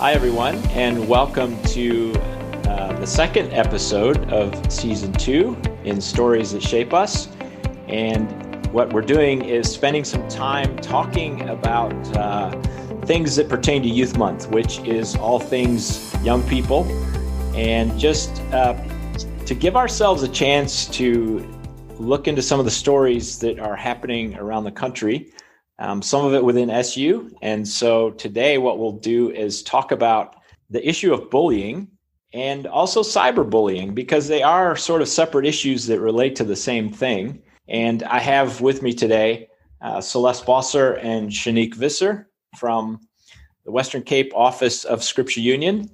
Hi, everyone, and welcome to uh, the second episode of season two in Stories That Shape Us. And what we're doing is spending some time talking about uh, things that pertain to Youth Month, which is all things young people, and just uh, to give ourselves a chance to look into some of the stories that are happening around the country um, some of it within SU. And so today, what we'll do is talk about the issue of bullying and also cyberbullying because they are sort of separate issues that relate to the same thing. And I have with me today uh, Celeste Bosser and Shanique Visser from the Western Cape office of Scripture Union.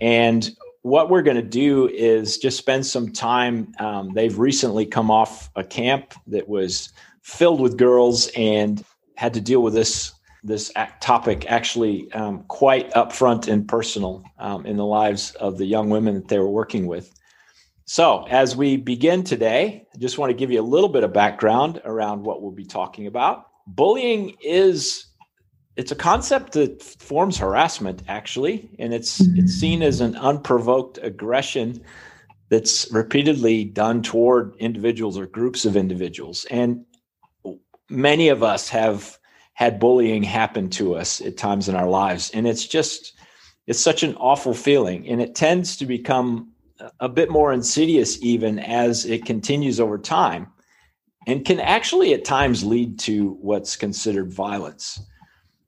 And what we're going to do is just spend some time. Um, they've recently come off a camp that was filled with girls and had to deal with this this topic actually um, quite upfront and personal um, in the lives of the young women that they were working with. So, as we begin today, I just want to give you a little bit of background around what we'll be talking about. Bullying is it's a concept that forms harassment actually, and it's it's seen as an unprovoked aggression that's repeatedly done toward individuals or groups of individuals. And many of us have had bullying happen to us at times in our lives and it's just it's such an awful feeling and it tends to become a bit more insidious even as it continues over time and can actually at times lead to what's considered violence.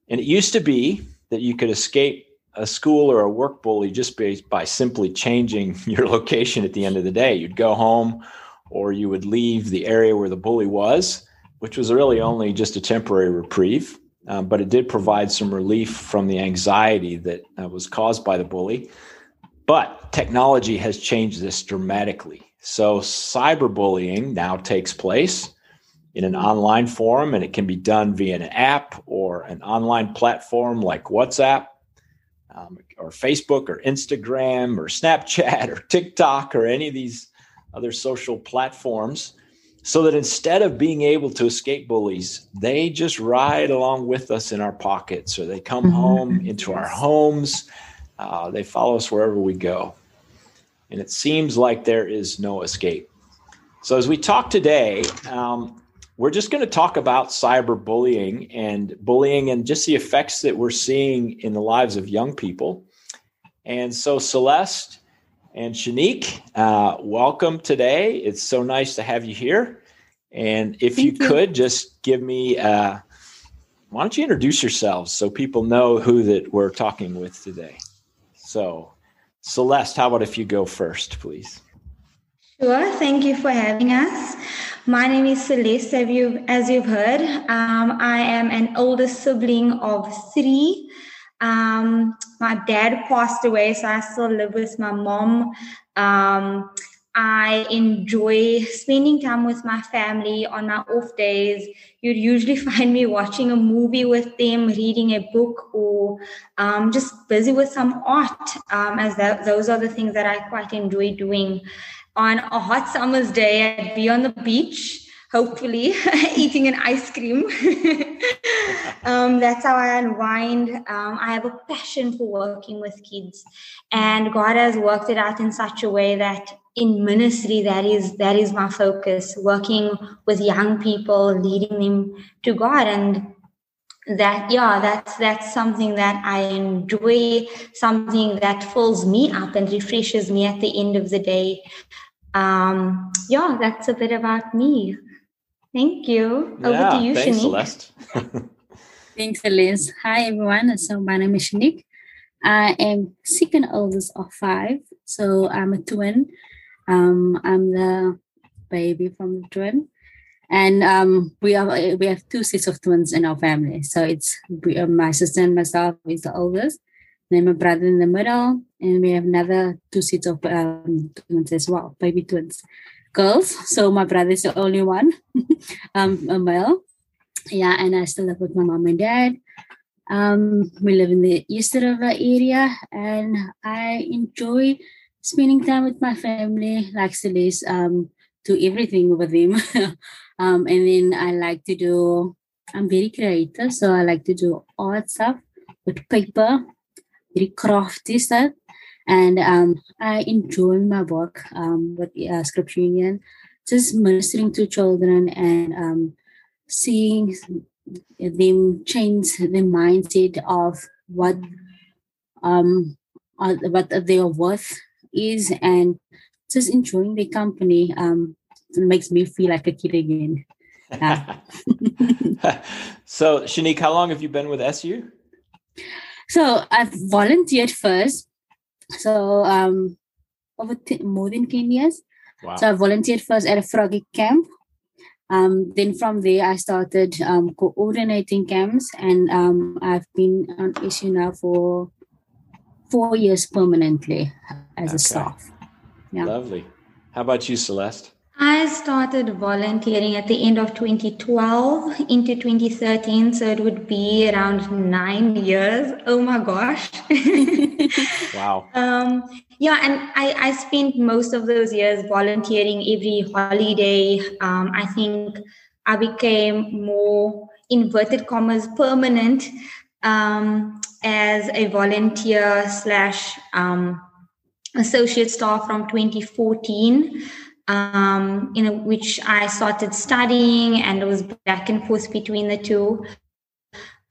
And it used to be that you could escape a school or a work bully just by, by simply changing your location at the end of the day. You'd go home or you would leave the area where the bully was which was really only just a temporary reprieve, um, but it did provide some relief from the anxiety that uh, was caused by the bully. But technology has changed this dramatically. So cyberbullying now takes place in an online forum, and it can be done via an app or an online platform like WhatsApp. Um, or Facebook or Instagram or Snapchat or TikTok or any of these other social platforms so that instead of being able to escape bullies, they just ride along with us in our pockets or they come mm-hmm. home into our homes. Uh, they follow us wherever we go. And it seems like there is no escape. So, as we talk today, um, we're just going to talk about cyberbullying and bullying and just the effects that we're seeing in the lives of young people. And so, Celeste, and Shanique, uh, welcome today. It's so nice to have you here. And if you, you, could just give me, uh, why don't you introduce yourselves so people know who that we're talking with today? So, Celeste, how about if you go first, please? Sure. Thank you for having us. My name is Celeste. As you've, as you've heard, um, I am an older sibling of three. Um, my dad passed away, so I still live with my mom. Um, I enjoy spending time with my family on my off days. You'd usually find me watching a movie with them, reading a book, or um, just busy with some art, um, as that, those are the things that I quite enjoy doing. On a hot summer's day, I'd be on the beach hopefully eating an ice cream. um, that's how I unwind. Um, I have a passion for working with kids, and God has worked it out in such a way that in ministry that is that is my focus working with young people leading them to god and that yeah that's that's something that i enjoy something that fills me up and refreshes me at the end of the day um yeah that's a bit about me Thank you. Over yeah, to you, thanks, Shanique. Celeste. thanks, Elise. Hi, everyone. So my name is Shanique. I am second oldest of five. So I'm a twin. Um, I'm the baby from the twin. And um, we have we have two sets of twins in our family. So it's we, uh, my sister and myself is the oldest, then my brother in the middle, and we have another two sets of um, twins as well, baby twins girls. So my brother is the only one, um, a male. Yeah, and I still live with my mom and dad. Um, we live in the East River area, and I enjoy spending time with my family, like Celeste, um, do everything with them. um, and then I like to do, I'm very creative, so I like to do art stuff with paper. very crafty stuff. And um, I enjoy my work um, with uh, Scripture Union, just ministering to children and um, seeing them change the mindset of what um, uh, what their worth is and just enjoying the company um, makes me feel like a kid again. so, Shanique, how long have you been with SU? So, I've volunteered first. So, um, over more than 10 years. Wow. So, I volunteered first at a froggy camp. Um, then from there, I started um, coordinating camps, and um, I've been on SU now for four years permanently as okay. a staff. Yeah. Lovely. How about you, Celeste? I started volunteering at the end of 2012 into 2013, so it would be around nine years. Oh my gosh. wow. Um, yeah, and I, I spent most of those years volunteering every holiday. Um, I think I became more inverted commas permanent um, as a volunteer slash um, associate staff from 2014 um, in which I started studying and it was back and forth between the two.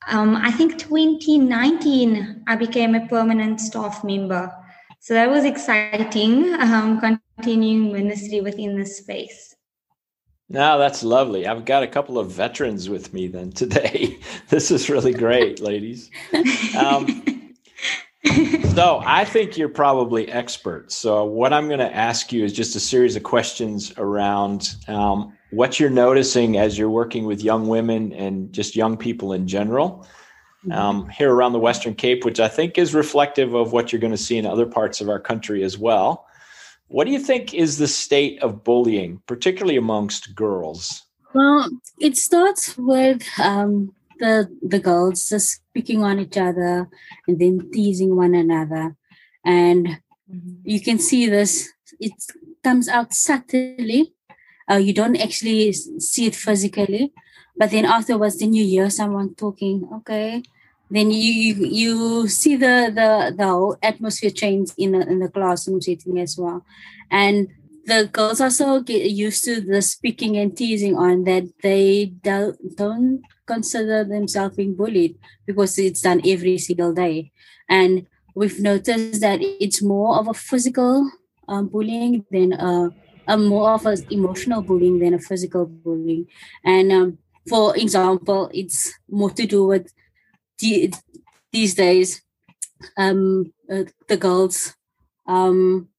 Um, I think 2019, I became a permanent staff member. So that was exciting, um, continuing ministry within this space. Now that's lovely. I've got a couple of veterans with me then today. this is really great, ladies. Um, so I think you're probably expert. So what I'm going to ask you is just a series of questions around um, what you're noticing as you're working with young women and just young people in general mm-hmm. um, here around the Western Cape, which I think is reflective of what you're going to see in other parts of our country as well. What do you think is the state of bullying, particularly amongst girls? Well, it starts with um, the the girls just picking on each other and then teasing one another. And mm-hmm. you can see this it comes out subtly. Uh, you don't actually see it physically but then afterwards then you hear someone talking okay? Then you you, you see the the the whole atmosphere change in the, in the classroom setting as well. And the girls also get used to the speaking and teasing on that they don't, don't consider themselves being bullied because it's done every single day. And we've noticed that it's more of a physical um, bullying than a, a, more of an emotional bullying than a physical bullying. And um, for example, it's more to do with the, these days, um, uh, the girls um,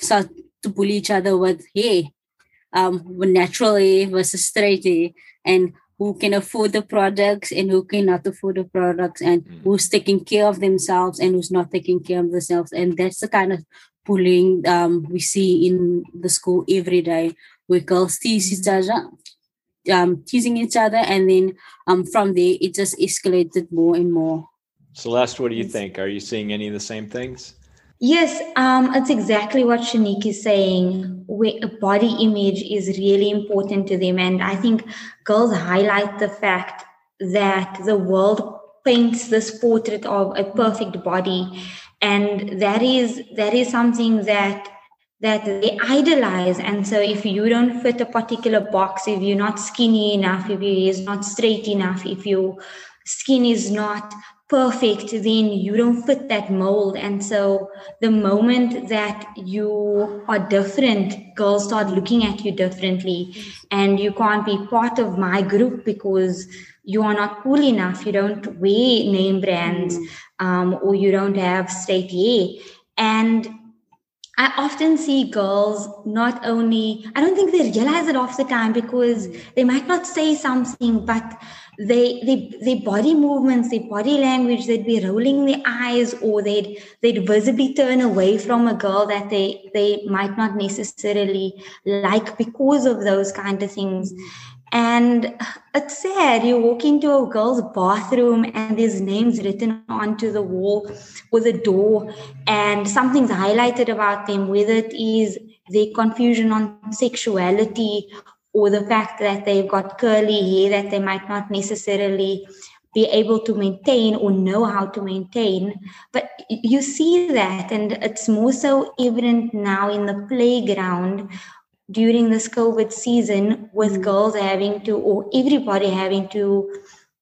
start to bully each other with, hey, um, naturally versus straight and who can afford the products and who cannot afford the products and mm. who's taking care of themselves and who's not taking care of themselves. And that's the kind of bullying um, we see in the school every day where girls tease each mm. other um, teasing each other and then um, from there it just escalated more and more. Celeste what do you think? Are you seeing any of the same things Yes, um, it's exactly what Shanique is saying. Where body image is really important to them, and I think girls highlight the fact that the world paints this portrait of a perfect body, and that is that is something that that they idolize. And so, if you don't fit a particular box, if you're not skinny enough, if hair is not straight enough, if your skin is not perfect, then you don't fit that mold. And so the moment that you are different, girls start looking at you differently. And you can't be part of my group because you are not cool enough. You don't wear name brands um, or you don't have straight hair. And I often see girls not only, I don't think they realize it off the time because they might not say something, but they, they their body movements, their body language, they'd be rolling their eyes or they'd they'd visibly turn away from a girl that they they might not necessarily like because of those kind of things. And it's sad. You walk into a girl's bathroom and there's names written onto the wall with a door, and something's highlighted about them, whether it is their confusion on sexuality or the fact that they've got curly hair that they might not necessarily be able to maintain or know how to maintain. But you see that, and it's more so evident now in the playground during this COVID season with mm. girls having to, or everybody having to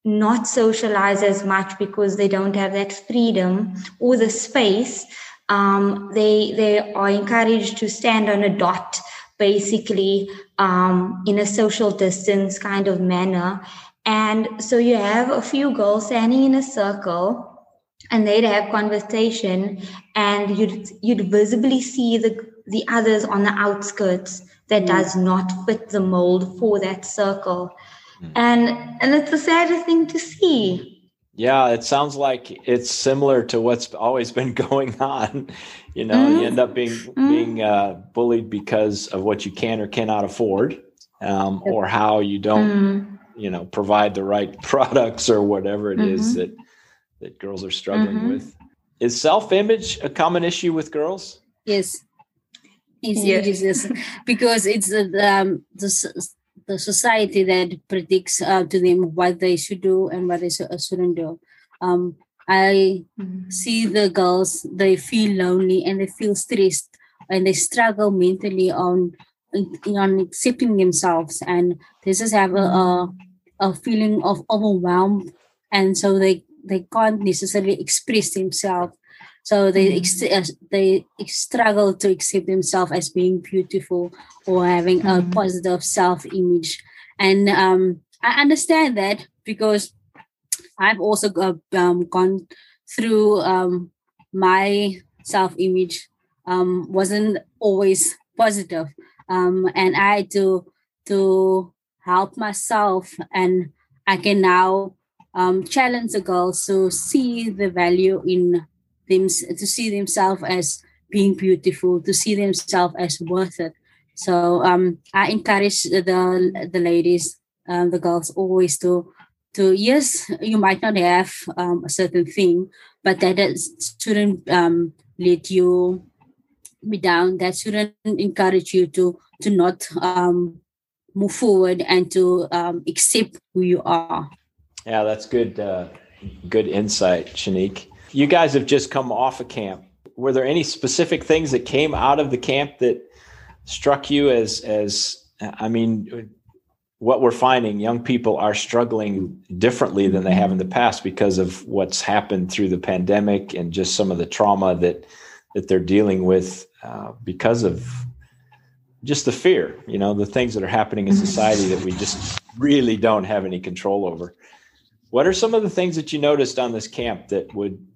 not socialize as much because they don't have that freedom or the space. Um, they they are encouraged to stand on a dot basically um, in a social distance kind of manner. And so you have a few girls standing in a circle and they'd have conversation and you'd you'd visibly see the the others on the outskirts that mm. does not fit the mold for that circle. Mm. And and it's a sad thing to see. Yeah, it sounds like it's similar to what's always been going on. You know, mm-hmm. you end up being mm-hmm. being uh, bullied because of what you can or cannot afford, um, or how you don't, mm-hmm. you know, provide the right products or whatever it is mm-hmm. that that girls are struggling mm-hmm. with. Is self image a common issue with girls? Yes, yes, yes. because it's uh, um, the the society that predicts uh, to them what they should do and what they shouldn't do. Um, I mm-hmm. see the girls; they feel lonely and they feel stressed and they struggle mentally on on accepting themselves, and they just have a, a, a feeling of overwhelmed, and so they they can't necessarily express themselves so they mm-hmm. ex- they struggle to accept themselves as being beautiful or having mm-hmm. a positive self image, and um, I understand that because I've also um, gone through um, my self image um, wasn't always positive, um, and I had to to help myself, and I can now um, challenge the girls to see the value in them to see themselves as being beautiful, to see themselves as worth it. So um, I encourage the the ladies, um, the girls, always to to yes, you might not have um, a certain thing, but that shouldn't um, let you be down. That shouldn't encourage you to to not um, move forward and to um, accept who you are. Yeah, that's good. Uh, good insight, Shanique. You guys have just come off a camp. Were there any specific things that came out of the camp that struck you as as I mean what we're finding young people are struggling differently than they have in the past because of what's happened through the pandemic and just some of the trauma that that they're dealing with uh, because of just the fear you know the things that are happening in society that we just really don't have any control over what are some of the things that you noticed on this camp that would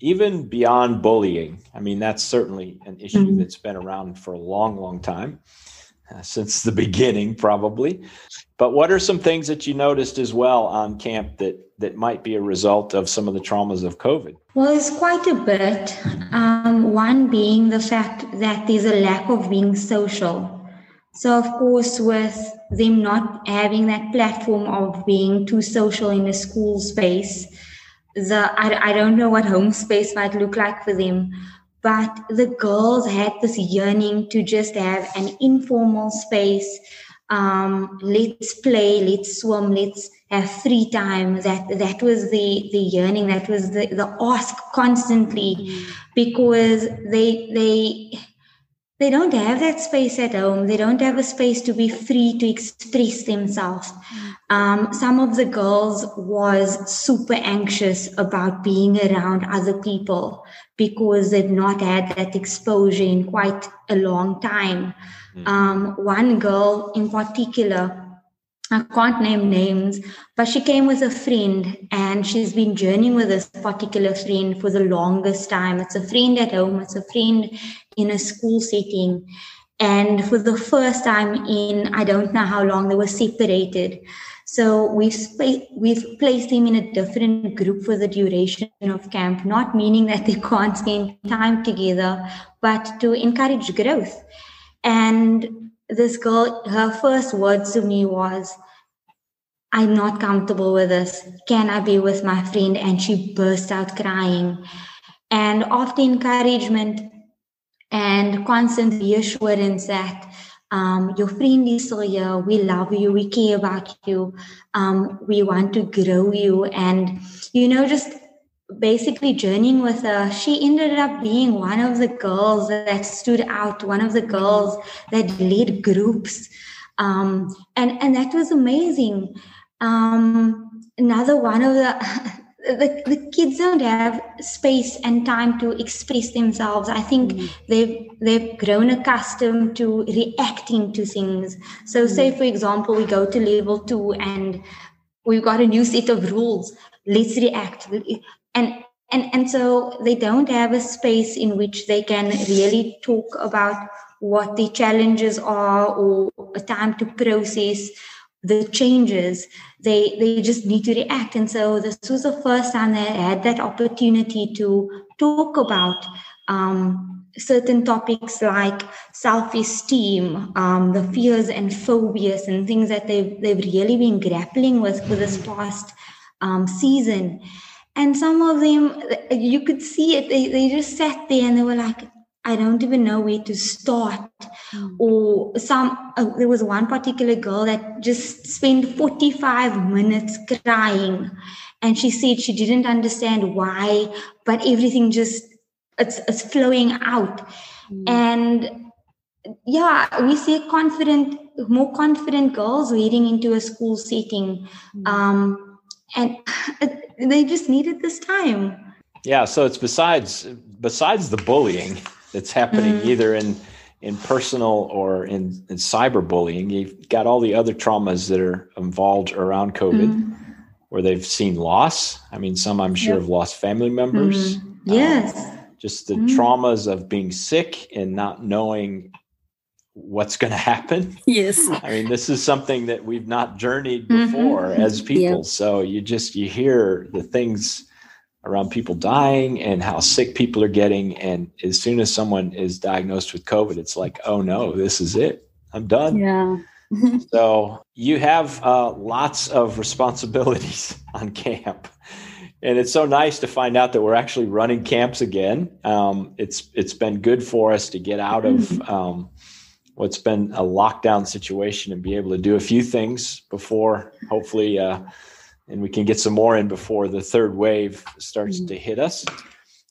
even beyond bullying, I mean, that's certainly an issue mm-hmm. that's been around for a long, long time, uh, since the beginning, probably. But what are some things that you noticed as well on camp that that might be a result of some of the traumas of COVID? Well, it's quite a bit. Um, one being the fact that there's a lack of being social. So, of course, with them not having that platform of being too social in a school space, the I, I don't know what home space might look like for them but the girls had this yearning to just have an informal space. Um, let's play let's swim let's have free time. That that was the the yearning that was the, the ask constantly. Mm-hmm. because they they they don't have that space at home. They don't have a space to be free to express themselves. Um, some of the girls was super anxious about being around other people because they've not had that exposure in quite a long time. Hmm. Um, one girl in particular, I can't name names, but she came with a friend and she's been journeying with this particular friend for the longest time. It's a friend at home, it's a friend in a school setting. And for the first time in I don't know how long, they were separated. So we've, we've placed them in a different group for the duration of camp, not meaning that they can't spend time together, but to encourage growth. And this girl, her first words to me was, I'm not comfortable with this. Can I be with my friend? And she burst out crying. And after encouragement, and constant reassurance that um, your friend is still here. We love you. We care about you. Um, we want to grow you. And, you know, just basically journeying with her, she ended up being one of the girls that stood out, one of the girls that led groups. Um, and, and that was amazing. Um, another one of the the, the kids don't have space and time to express themselves i think mm. they've they've grown accustomed to reacting to things so mm. say for example we go to level 2 and we've got a new set of rules let's react and and and so they don't have a space in which they can really talk about what the challenges are or a time to process the changes. They they just need to react. And so this was the first time they had that opportunity to talk about um, certain topics like self-esteem um, the fears and phobias and things that they've they've really been grappling with for this past um, season and some of them you could see it they, they just sat there and they were like I don't even know where to start. Mm. Or some, uh, there was one particular girl that just spent 45 minutes crying. And she said she didn't understand why, but everything just, it's, it's flowing out. Mm. And yeah, we see confident, more confident girls leading into a school setting. Mm. Um, and they just needed this time. Yeah. So it's besides, besides the bullying that's happening mm. either in in personal or in, in cyberbullying. You've got all the other traumas that are involved around COVID, mm. where they've seen loss. I mean, some I'm sure yep. have lost family members. Mm. Yes. Um, just the mm. traumas of being sick and not knowing what's going to happen. Yes. I mean, this is something that we've not journeyed mm-hmm. before mm-hmm. as people. Yep. So you just you hear the things around people dying and how sick people are getting. And as soon as someone is diagnosed with COVID, it's like, oh no, this is it. I'm done. Yeah. so you have uh, lots of responsibilities on camp. And it's so nice to find out that we're actually running camps again. Um, it's it's been good for us to get out of um, what's been a lockdown situation and be able to do a few things before hopefully uh, and we can get some more in before the third wave starts mm-hmm. to hit us.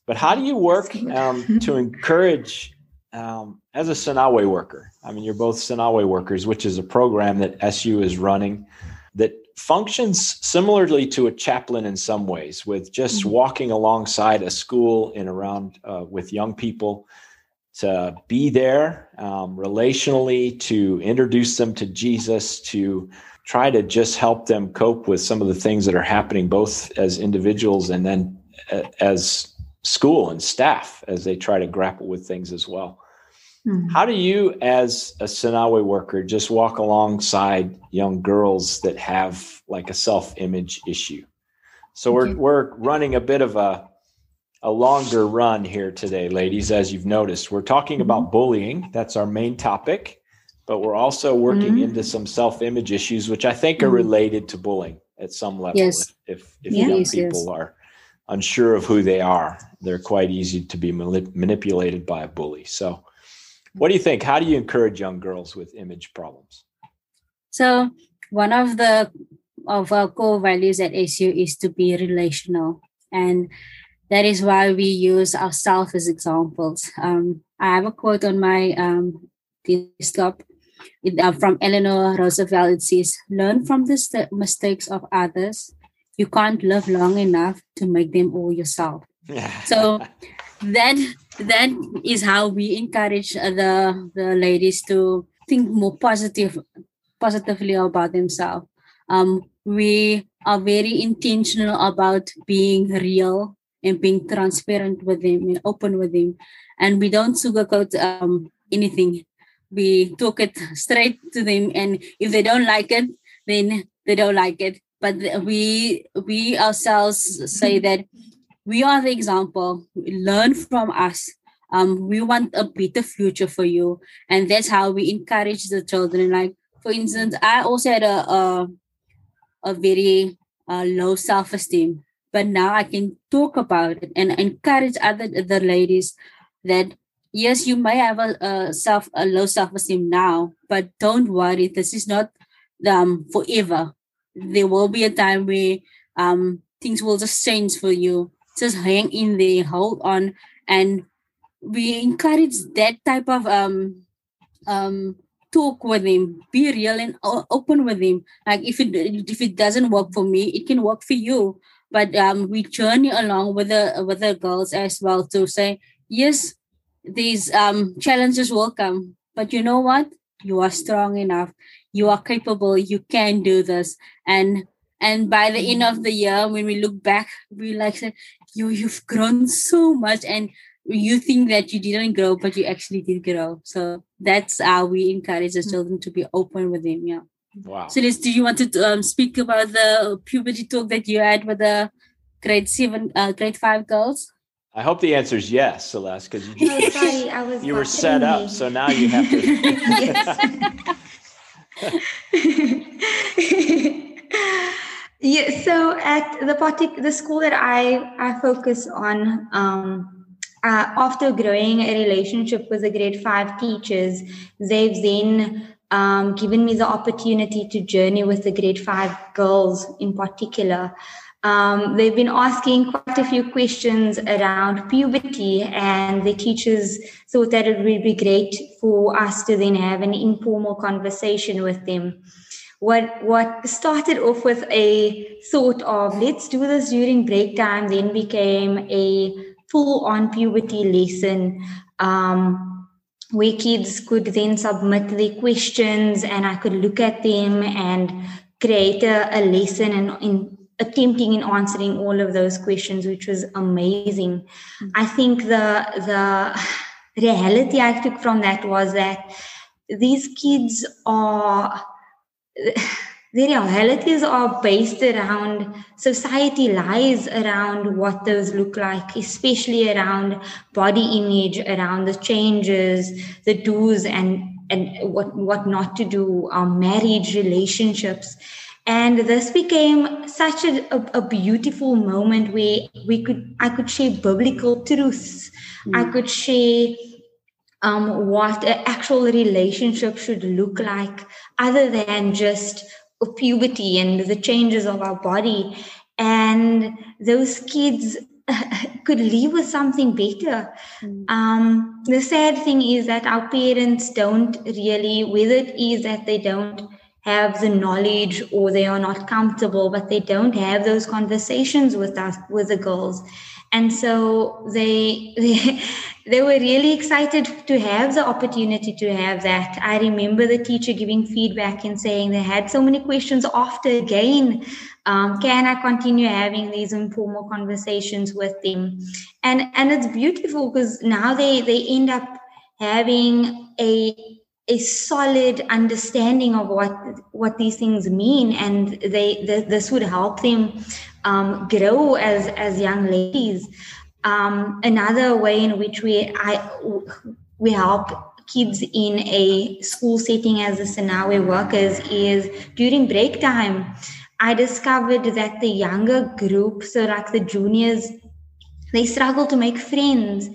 But how do you work um, to encourage um, as a Sinawe worker? I mean, you're both Sinawe workers, which is a program that SU is running that functions similarly to a chaplain in some ways, with just mm-hmm. walking alongside a school and around uh, with young people to be there um, relationally, to introduce them to Jesus, to try to just help them cope with some of the things that are happening both as individuals and then uh, as school and staff as they try to grapple with things as well. Mm-hmm. How do you, as a Sinawe worker, just walk alongside young girls that have like a self image issue? So we're, we're running a bit of a, a longer run here today, ladies, as you've noticed. We're talking mm-hmm. about bullying. That's our main topic but we're also working mm-hmm. into some self-image issues, which I think are mm-hmm. related to bullying at some level. Yes. If if, yes, young people yes. are unsure of who they are, they're quite easy to be manip- manipulated by a bully. So, what do you think? How do you encourage young girls with image problems? So, one of the of our core values at SU is to be relational, and that is why we use ourselves as examples. Um, I have a quote on my um, desktop it, uh, from Eleanor Roosevelt, it says, Learn from the st- mistakes of others. You can't live long enough to make them all yourself. so that that is how we encourage the the ladies to think more positive positively about themselves. Um, we are very intentional about being real and being transparent with them and open with them, and we don't sugarcoat um, anything. We talk it straight to them and if they don't like it then they don't like it. But we we ourselves say that we are the example. Learn from us. Um, we want a better future for you. And that's how we encourage the children. Like for instance i also had a a, a very uh, low self-esteem but now i can talk about it and encourage other the ladies that yes, you may have a, a self a low self esteem now, but don't worry. This is not um forever. There will be a time where um things will just change for you. Just hang in there, hold on, and we encourage that type of um um talk with him be real and open with him like if it if it doesn't work for me it can work for you but um we journey along with the with the girls as well to say yes these um challenges will come but you know what? You are strong enough. You are capable. You can do this. And and by the end of the year when we look back we like say you you've grown so much and you think that you didn't grow, but you actually did grow. So that's how we encourage the children to be open with them Yeah. Wow. So, Liz, do you want to um, speak about the puberty talk that you had with the grade seven, uh, grade five girls? I hope the answer is yes, Celeste, because you, oh, sorry, I was you were set up. Me. So now you have to. yeah. So at the partic- the school that I I focus on, um, uh, after growing a relationship with the grade five teachers, they've then um, given me the opportunity to journey with the grade five girls in particular. Um, they've been asking quite a few questions around puberty, and the teachers thought that it would be great for us to then have an informal conversation with them. What what started off with a thought of let's do this during break time then became a full on puberty lesson um, where kids could then submit their questions and I could look at them and create a, a lesson and in attempting in answering all of those questions, which was amazing. Mm-hmm. I think the the reality I took from that was that these kids are their realities are based around society lies around what those look like, especially around body image, around the changes, the do's and and what what not to do, our marriage, relationships. And this became such a, a, a, beautiful moment where we could I could share biblical truths. Mm. I could share um, what an actual relationship should look like, other than just of puberty and the changes of our body. And those kids could leave with something better. Mm. Um, the sad thing is that our parents don't really, whether it is that they don't have the knowledge or they are not comfortable, but they don't have those conversations with us, with the girls. And so they, they they were really excited to have the opportunity to have that. I remember the teacher giving feedback and saying they had so many questions after again. Um, can I continue having these informal conversations with them? And and it's beautiful because now they they end up having a a solid understanding of what what these things mean, and they, they this would help them um, grow as as young ladies. Um, another way in which we I we help kids in a school setting as a Sinawe workers is during break time. I discovered that the younger group, so like the juniors, they struggle to make friends,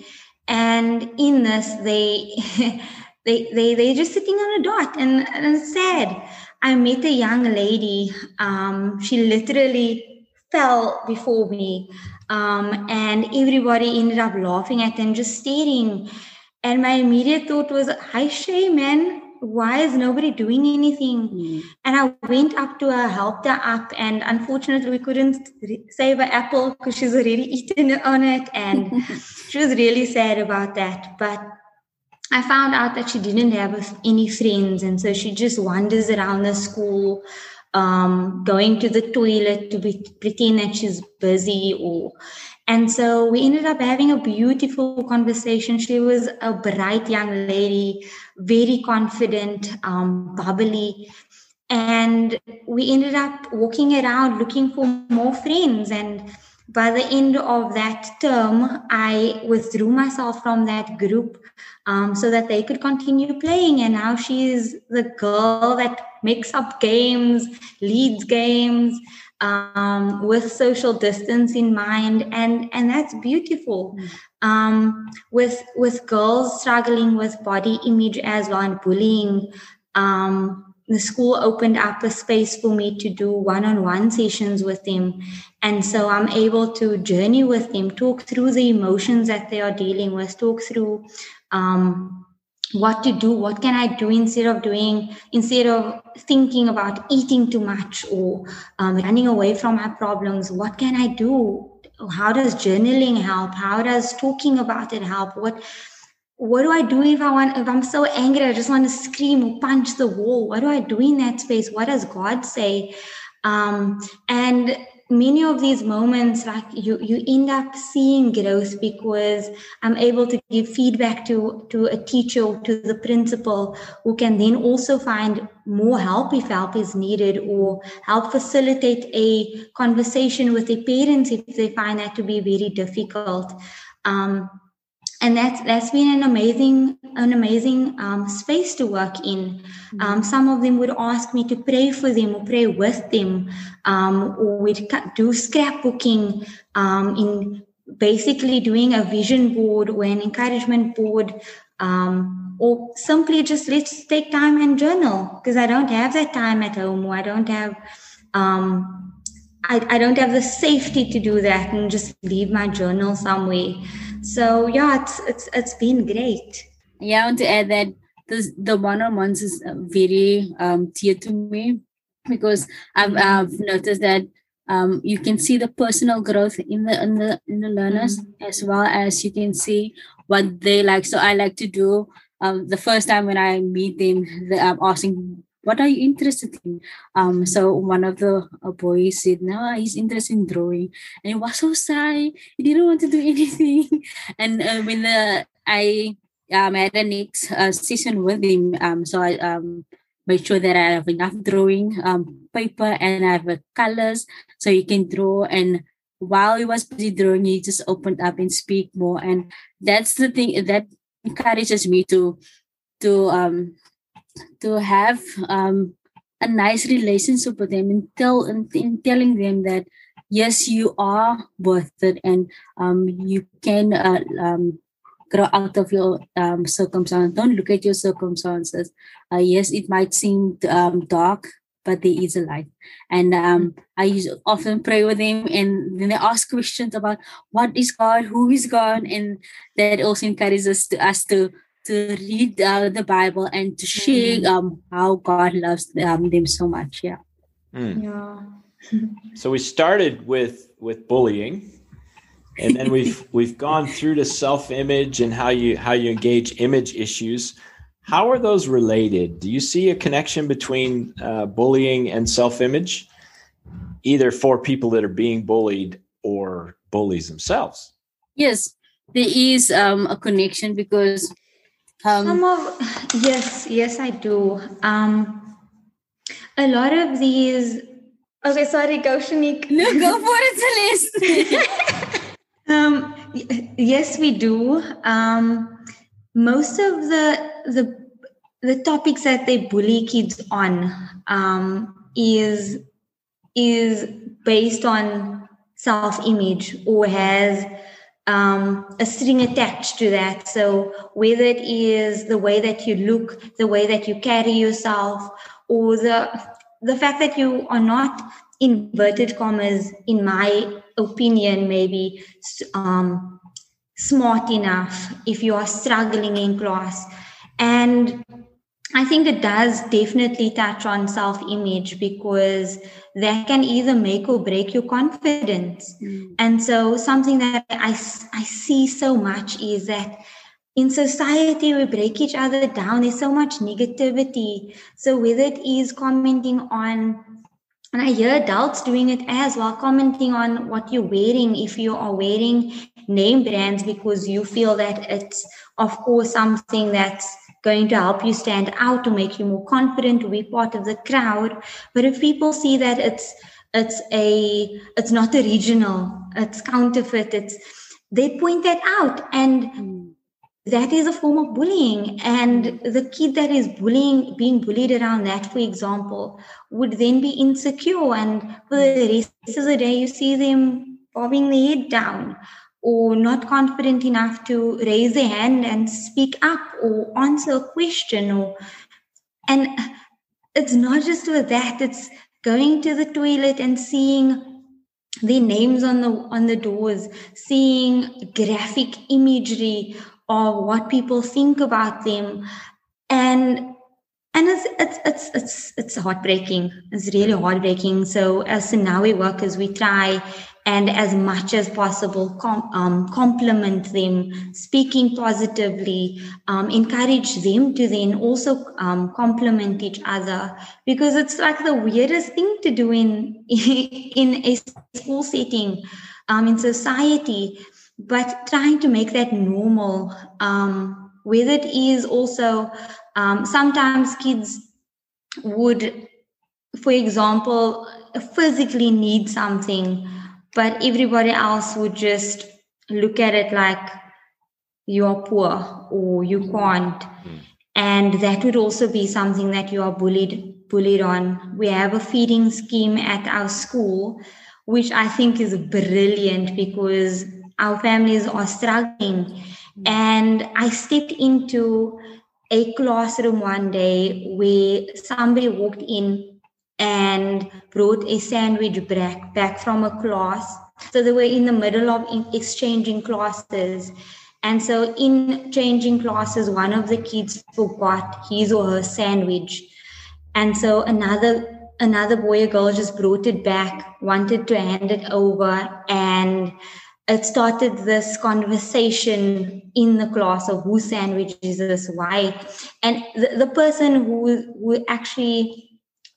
and in this they. they they they're just sitting on a dot and, and sad i met a young lady um, she literally fell before me um, and everybody ended up laughing at them, just staring. And my immediate thought was, Hi, Shay, man, why is nobody doing anything? Mm. And I went up to her, helped her up, and unfortunately, we couldn't save her apple because she's already eaten on it. And she was really sad about that. But I found out that she didn't have any friends, and so she just wanders around the school um, going to the toilet to be, pretend that she's busy or and so we ended up having a beautiful conversation. She was a bright young lady very confident um, bubbly and we ended up walking around looking for more friends. And by the end of that term, I withdrew myself from that group um, so that they could continue playing. And now she's the girl that makes up games, leads games um, with social distance in mind, and and that's beautiful. Um, with with girls struggling with body image as well and bullying. Um, the school opened up a space for me to do one-on-one sessions with them. And so i'm able to journey with them talk through the emotions that they are dealing with talk through um, what to do what can i do instead of doing instead of thinking about eating too much or um, running away from my problems. What can i do? How does journaling help? How does talking about it help? What what do I do if I want if I'm so angry I just want to scream or punch the wall? What do I do in that space? What does God say? Um, and many of these moments like you you end up seeing growth because i'm able to give feedback to to a teacher to the principal who can then also find more help if help is needed or help facilitate a conversation with the parents if they find that to be very difficult um, and that's that's been an amazing an amazing um, space to work in. Um, some of them would ask me to pray for them or pray with them, um, or we'd do scrapbooking um, in basically doing a vision board or an encouragement board, um, or simply just let's take time and journal because I don't have that time at home or I don't have. Um, I, I don't have the safety to do that and just leave my journal somewhere so yeah it's it's it's been great yeah i want to add that the the one-on-ones is very um dear to me because i've. I've noticed that um, you can see the personal growth in the in the in the learners mm-hmm. as well as you can see what they like so i like to do um, the first time when i meet them i'm asking what are you interested in? Um, so one of the uh, boys said, no, he's interested in drawing. And he was so shy. He didn't want to do anything. and uh, when the, I um, had a next uh, session with him, um, so I um, made sure that I have enough drawing um, paper and I have uh, colors so he can draw. And while he was busy drawing, he just opened up and speak more. And that's the thing that encourages me to to um to have um, a nice relationship with them and tell and, and, telling them that yes you are worth it and um, you can uh, um, grow out of your um, circumstance. Don't look at your circumstances. Uh, yes it might seem um, dark but there is a light. And um, i use, often pray with them and then they ask questions about what is god? Who is god? And that also encourages us to us to to read uh, the Bible and to share mm. um, how God loves um, them so much. Yeah. Mm. Yeah. so we started with with bullying, and then we've we've gone through to self image and how you how you engage image issues. How are those related? Do you see a connection between uh, bullying and self image, either for people that are being bullied or bullies themselves? Yes, there is um, a connection because um, Some of yes, yes, I do. Um, a lot of these. Okay, sorry, go. No, go for it, Celeste. um, yes, we do. Um, most of the the the topics that they bully kids on um, is is based on self image or has um, a string attached to that. So whether it is the way that you look, the way that you carry yourself, or the the fact that you are not inverted commas, in my opinion, maybe um, smart enough if you are struggling in class, and I think it does definitely touch on self image because that can either make or break your confidence. Mm. And so, something that I, I see so much is that in society, we break each other down. There's so much negativity. So, whether it is commenting on and I hear adults doing it as well, commenting on what you're wearing. If you are wearing name brands because you feel that it's, of course, something that's going to help you stand out to make you more confident to be part of the crowd. But if people see that it's it's a it's not a regional it's counterfeit it's they point that out. And mm. that is a form of bullying. And the kid that is bullying being bullied around that for example would then be insecure. And for the rest of the day you see them bobbing their head down or not confident enough to raise a hand and speak up or answer a question or and it's not just with that it's going to the toilet and seeing the names on the on the doors seeing graphic imagery of what people think about them. And and it's it's it's it's, it's heartbreaking. It's really heartbreaking. So as Sinawe workers we try and as much as possible com- um, compliment them speaking positively um, encourage them to then also um, compliment each other. Because it's like the weirdest thing to do in in a school setting um, in society but trying to make that normal um, whether it is also um, sometimes kids would for example physically need something but everybody else would just look at it like you're poor or you can't mm. and that would also be something that you are bullied bullied on we have a feeding scheme at our school which i think is brilliant because our families are struggling mm. and i stepped into a classroom one day where somebody walked in and brought a sandwich back, back from a class. So they were in the middle of exchanging classes. And so, in changing classes, one of the kids forgot his or her sandwich. And so, another another boy or girl just brought it back, wanted to hand it over, and it started this conversation in the class of whose sandwich is this, why, and the, the person who who actually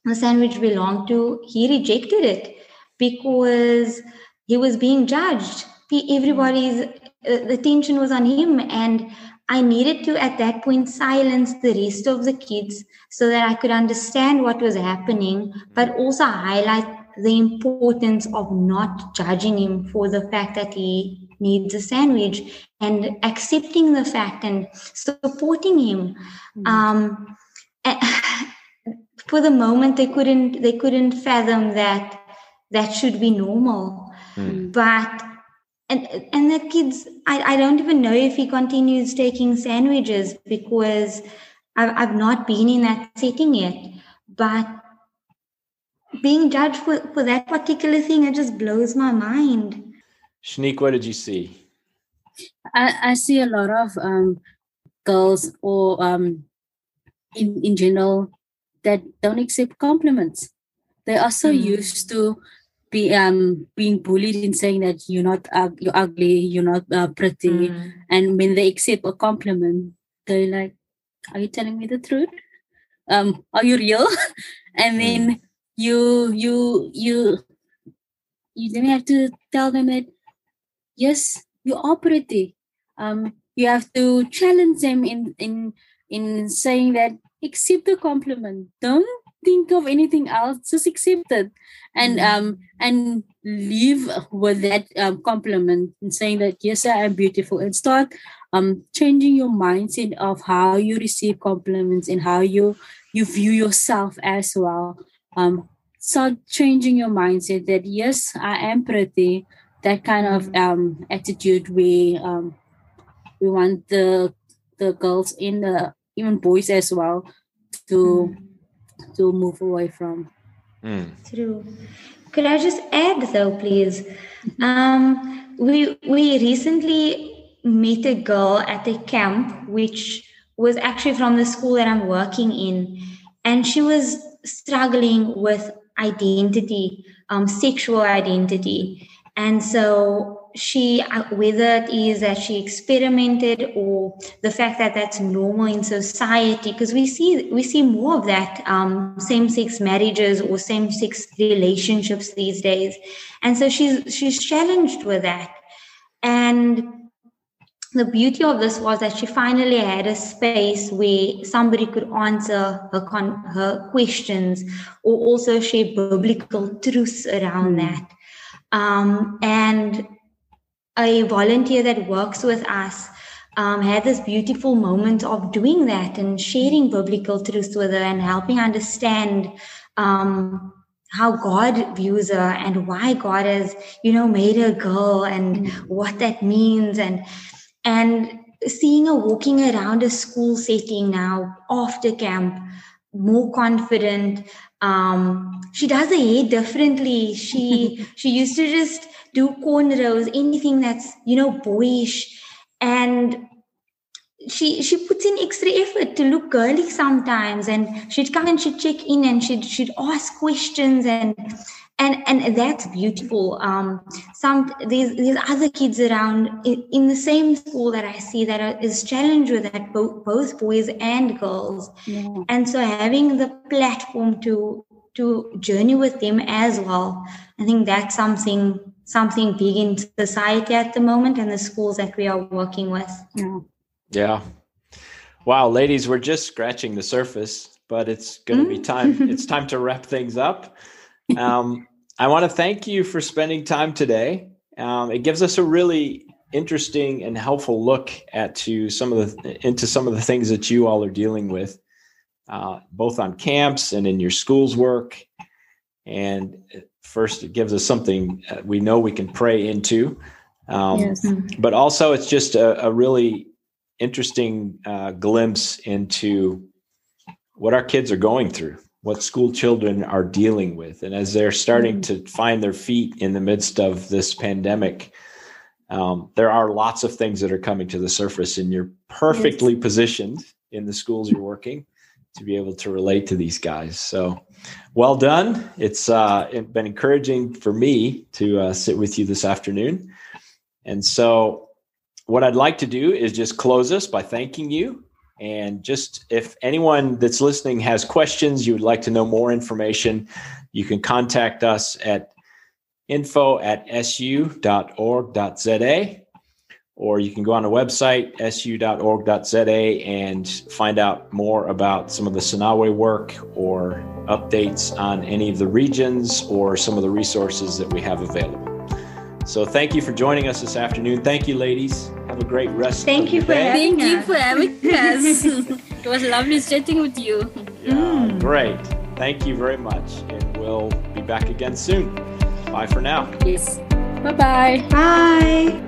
the sandwich belonged to, he rejected it because he was being judged. Everybody's uh, the attention was on him, and I needed to at that point silence the rest of the kids so that I could understand what was happening, but also highlight the importance of not judging him for the fact that he needs a sandwich and accepting the fact and supporting him. Mm-hmm. Um, for the moment they couldn't they couldn't fathom that that should be normal. Mm. but and and the kids I, I don't even know if he continues taking sandwiches because I've, I've not been in that setting yet. But being judged for, for that particular thing it just blows my mind. Shanique what did you see? I, I see a lot of um, girls or um, in, in general that don't accept compliments. They are so mm. used to be um being bullied in saying that you're not uh, you're ugly, you're not uh, pretty, mm. and when they accept a compliment, they're like, "Are you telling me the truth? Um, are you real?" and then mm. you you you you then have to tell them that yes, you are pretty. Um, you have to challenge them in in in saying that accept the compliment. Don't think of anything else just accept it. And mm-hmm. um and live with that um, compliment and saying that yes i am beautiful. And start um changing your mindset of how you receive compliments and how you you view yourself as well. Um start changing your mindset that yes i am pretty. That kind of mm-hmm. um attitude we um we want the the girls in the even boys as well to mm. to move away from mm. true could i just add though please um, we we recently met a girl at a camp which was actually from the school that i'm working in and she was struggling with identity um, sexual identity and so she uh, whether it is that she experimented or the fact that that's normal in society because we see we see more of that um, same-sex marriages or same-sex relationships these days. And so she's she's challenged with that. And the beauty of this was that she finally had a space where somebody could answer her con- her questions or also share biblical truths around that Um, and a volunteer that works with us um, had this beautiful moment of doing that and sharing biblical truths with her and helping understand um, how God views her and why God has, you know, made her girl and mm-hmm. what that means and and seeing her walking around a school setting now after camp, more confident. Um, she does her hair differently. She she used to just do cornrows, anything that's you know boyish, and she she puts in extra effort to look girly sometimes and she'd come and she'd check in and she'd she'd ask questions and and and that's beautiful um some there's there's other kids around in, in the same school that i see that are, is challenged with that both, both boys and girls yeah. and so having the platform to to journey with them as well i think that's something something big in society at the moment and the schools that we are working with yeah yeah. Wow, ladies, we're just scratching the surface, but it's going to mm. be time. it's time to wrap things up. Um, I want to thank you for spending time today. Um, it gives us a really interesting and helpful look at to some of the into some of the things that you all are dealing with, uh, both on camps and in your school's work. And first, it gives us something we know we can pray into. Um, yes. But also, it's just a, a really interesting uh, glimpse into what our kids are going through, what school children are dealing with. And as they're starting mm-hmm. to find their feet in the midst of this pandemic, um, there are lots of things that are coming to the surface, and you're perfectly yes. positioned in the schools you're working to be able to relate to these guys. So, well done. It's uh, been encouraging for me to uh, sit with you this afternoon. And so, what I'd like to do is just close us by thanking you. And just if anyone that's listening has questions, you would like to know more information, you can contact us at info at su.org.za or you can go on the website su.org.za and find out more about some of the Sinawe work or updates on any of the regions or some of the resources that we have available. So thank you for joining us this afternoon. Thank you, ladies. Have a great rest. Thank you for day. having Thank us. you for having us. it was lovely chatting with you. Yeah, mm. Great. Thank you very much. And we'll be back again soon. Bye for now. Yes. Bye-bye. Bye.